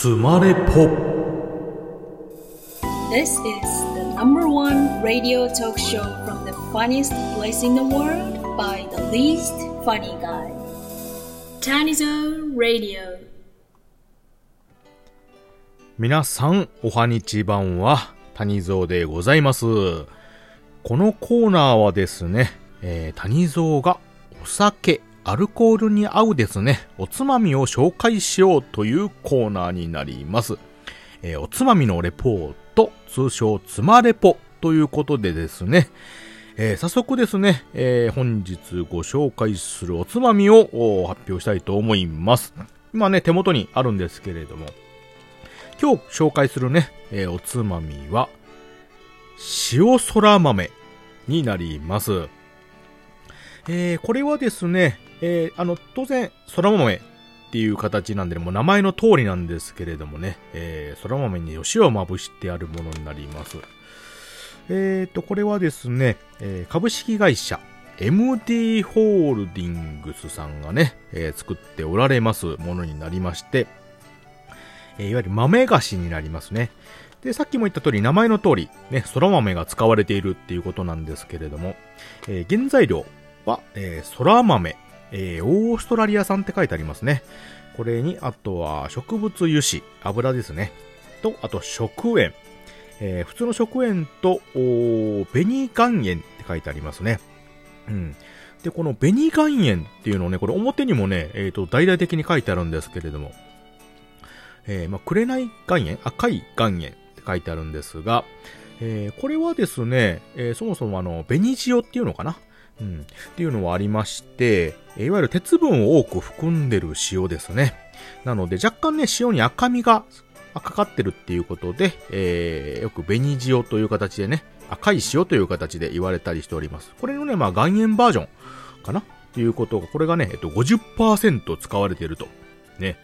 つまれぽ This is the number one radio talk show from the funniest place in the world by the least funny guy. Tanizo Radio. 皆さん、おはにちばんは、谷蔵でございます。このコーナーはですね、えー、谷蔵がお酒、アルコールに合うですね、おつまみを紹介しようというコーナーになります。えーおつまみのレポート、通称つまレポということでですね、えー早速ですね、えー本日ご紹介するおつまみを発表したいと思います。今ね、手元にあるんですけれども、今日紹介するね、えおつまみは、塩そら豆になります。えーこれはですね、えーあの、当然、そら豆っていう形なんで、ねもう名前の通りなんですけれどもね、えー、そら豆にお塩をまぶしてあるものになります。えーと、これはですね、えー株式会社 MD ホールディングスさんがね、えー作っておられますものになりまして、えいわゆる豆菓子になりますね。で、さっきも言った通り、名前の通り、ね、そら豆が使われているっていうことなんですけれども、え原材料は、えー、そら豆、えーオーストラリア産って書いてありますね。これに、あとは植物油脂、油ですね。と、あと食塩。えー普通の食塩と、おー紅岩塩って書いてありますね。うん。で、この紅岩塩っていうのをね、これ表にもね、えっ、と、大々的に書いてあるんですけれども、えーまあ、紅岩塩？赤い岩塩って書いてあるんですが、えーこれはですね、えーそもそもあの、紅塩っていうのかな？うん。っていうのはありまして、いわゆる鉄分を多く含んでる塩ですね。なので、若干ね、塩に赤みがかかってるっていうことで、えーよく紅塩という形でね、赤い塩という形で言われたりしております。これのね、まあ、岩塩バージョンかな？っていうことが、これがね、えっと、50%使われていると。ね、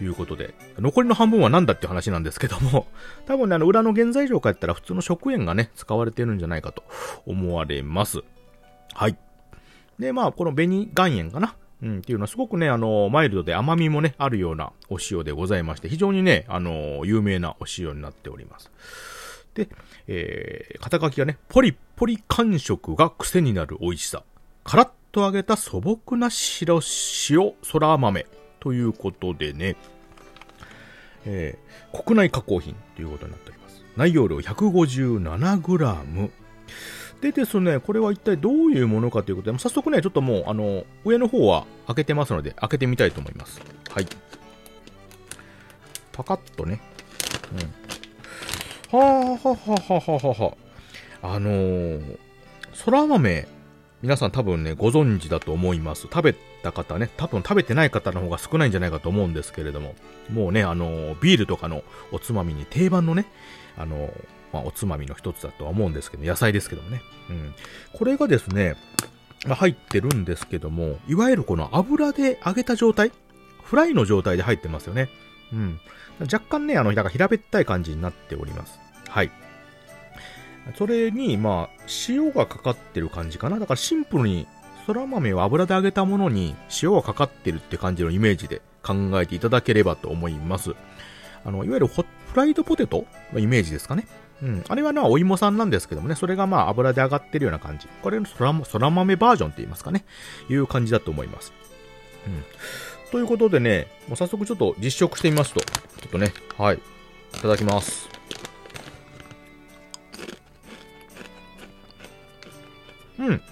いうことで。残りの半分は何だって話なんですけども、多分ね、あの、裏の原材料からやったら普通の食塩がね、使われてるんじゃないかと思われます。はい。で、まあ、この紅岩塩かな？うん、っていうのはすごくね、あの、マイルドで甘みもね、あるようなお塩でございまして、非常にね、あの、有名なお塩になっております。で、えー、肩書きがね、ポリポリ感触が癖になる美味しさ。カラッと揚げた素朴な白塩そら豆ということでね、えー、国内加工品ということになっております。内容量 157g。でですね、これは一体どういうものかということで、早速ね、ちょっともう、あの、上の方は開けてますので、開けてみたいと思います。はい。パカッとね。うん。はあ、はあはあはあはあはあ。あのー、そら豆、皆さん多分ね、ご存知だと思います。食べた方ね、多分食べてない方の方が少ないんじゃないかと思うんですけれども、もうね、あのービールとかのおつまみに定番のね、あのーまあ、おつまみの一つだとは思うんですけど、野菜ですけどもね。うん。これがですね、ま入ってるんですけども、いわゆるこの油で揚げた状態フライの状態で入ってますよね。うん。若干ね、あの、なんか平べったい感じになっております。はい。それに、まあ、塩がかかってる感じかな。だからシンプルに、そら豆を油で揚げたものに塩がかかってるって感じのイメージで考えていただければと思います。あの、いわゆるホフライドポテトのイメージですかね。うん。あれはまあ、お芋さんなんですけどもね、それがまあ、油で揚がってるような感じ。これのそら、そら豆バージョンって言いますかね。いう感じだと思います。うん。ということでね、もう早速ちょっと実食してみますと。ちょっとね、はい。いただきます。うん。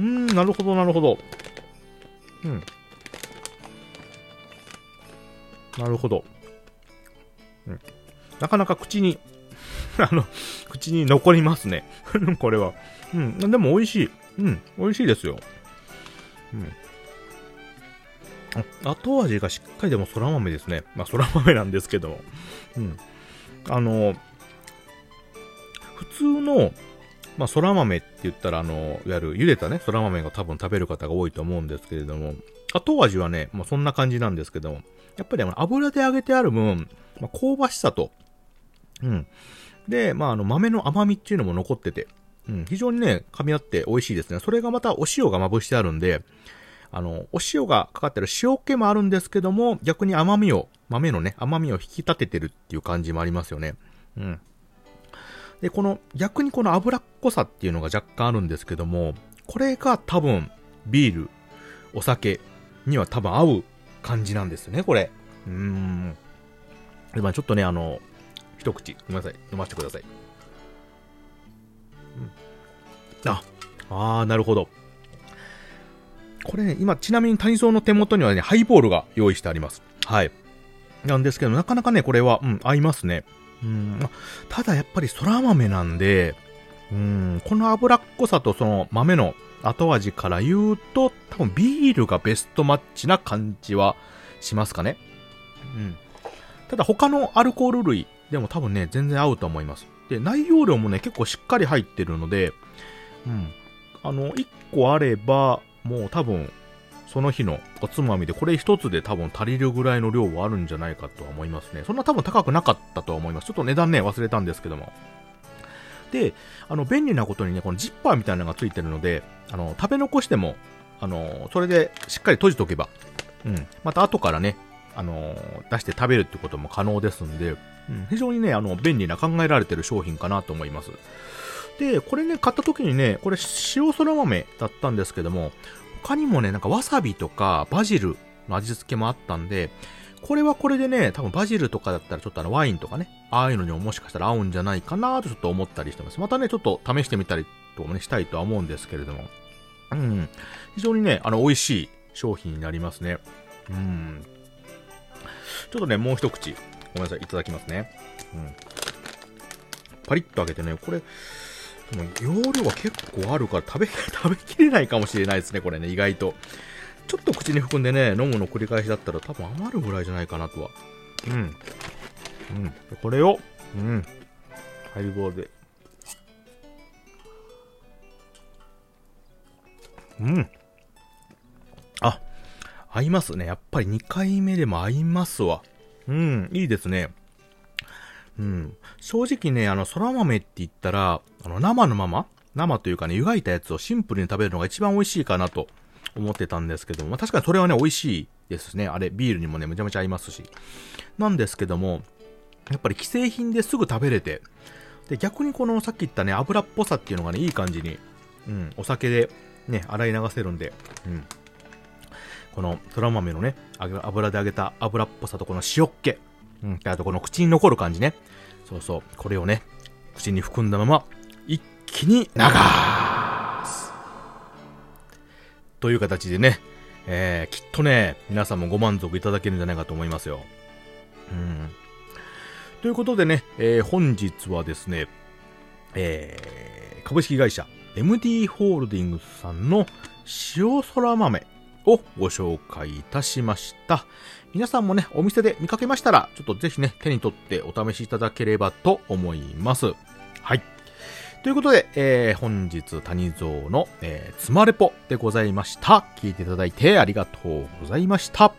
うん、なるほど、なるほど。うん。なるほど。うん。なかなか口に、あの、口に残りますね。これは。うん。でも美味しい。うん。美味しいですよ。うん。後味がしっかりでも空豆ですね。まあ空豆なんですけど。うん。あの、普通の、まあ空豆って言ったら、あの、いわゆる茹でたね、空豆が多分食べる方が多いと思うんですけれども、後味はね、まあそんな感じなんですけども、やっぱりあの油で揚げてある分、まあ、香ばしさと、うん。で、まああの豆の甘みっていうのも残ってて、うん、非常にね、噛み合って美味しいですね。それがまたお塩がまぶしてあるんで、あの、お塩がかかってる塩気もあるんですけども、逆に甘みを、豆のね、甘みを引き立ててるっていう感じもありますよね。うん。で、この、逆にこの脂っこさっていうのが若干あるんですけども、これが多分、ビール、お酒には多分合う感じなんですよね、これ。うーん。で、まあちょっとね、あの、一口、ごめんなさい、飲ませてください。うん。あ、あー、なるほど。これね、今、ちなみに谷蔵の手元にはね、ハイボールが用意してあります。はい。なんですけど、なかなかね、これは、うん、合いますね。うん、ただやっぱり空豆なんで、うん、この脂っこさとその豆の後味から言うと、多分ビールがベストマッチな感じはしますかね。うん。ただ他のアルコール類でも多分ね、全然合うと思います。で、内容量もね、結構しっかり入ってるので、うん。あの、1個あれば、もう多分、その日のおつまみで、これ一つで多分足りるぐらいの量はあるんじゃないかとは思いますね。そんな多分高くなかったとは思います。ちょっと値段ね、忘れたんですけども。で、あの、便利なことにね、このジッパーみたいなのがついてるので、あの、食べ残しても、あの、それでしっかり閉じておけば、うん、また後からね、あの、出して食べるってことも可能ですんで、うん、非常にね、あの、便利な考えられてる商品かなと思います。で、これね、買った時にね、これ塩そら豆だったんですけども、他にもね、なんかわさびとかバジルの味付けもあったんで、これはこれでね、多分バジルとかだったらちょっとあのワインとかね、ああいうのにももしかしたら合うんじゃないかなとちょっと思ったりしてます。またね、ちょっと試してみたりとかもね、したいとは思うんですけれども。うん。非常にね、あの、美味しい商品になりますね。うん。ちょっとね、もう一口、ごめんなさい、いただきますね。うん。パリッと開けてね、これ、容量は結構あるから食べ、食べきれないかもしれないですね、これね、意外と。ちょっと口に含んでね、飲むの繰り返しだったら多分余るぐらいじゃないかなとは。うん。うん。これを、うん。ハイボールで。うん。合いますね。やっぱり2回目でも合いますわ。うん、いいですね。うん。正直ね、あの、空豆って言ったら、あの、生のまま生というかね、湯がいたやつをシンプルに食べるのが一番美味しいかなと思ってたんですけども、まあ、確かにそれはね、美味しいですね。あれ、ビールにもね、めちゃめちゃ合いますし。なんですけども、やっぱり既製品ですぐ食べれて、で、逆にこのさっき言ったね、油っぽさっていうのがね、いい感じに、うん、お酒でね、洗い流せるんで、うん。この、空豆のね、油で揚げた油っぽさとこの塩っ気、うん、あとこの口に残る感じね。そうそう、これをね、口に含んだまま、一気に流す。という形でね、えー、きっとね、皆さんもご満足いただけるんじゃないかと思いますよ。うん。ということでね、えー、本日はですね、えー、株式会社 MD ホールディングスさんの塩空豆をご紹介いたしました。皆さんもね、お店で見かけましたら、ちょっとぜひね、手に取ってお試しいただければと思います。はい。ということで、えー、本日、谷蔵の、えー、つまれぽでございました。聞いていただいてありがとうございました。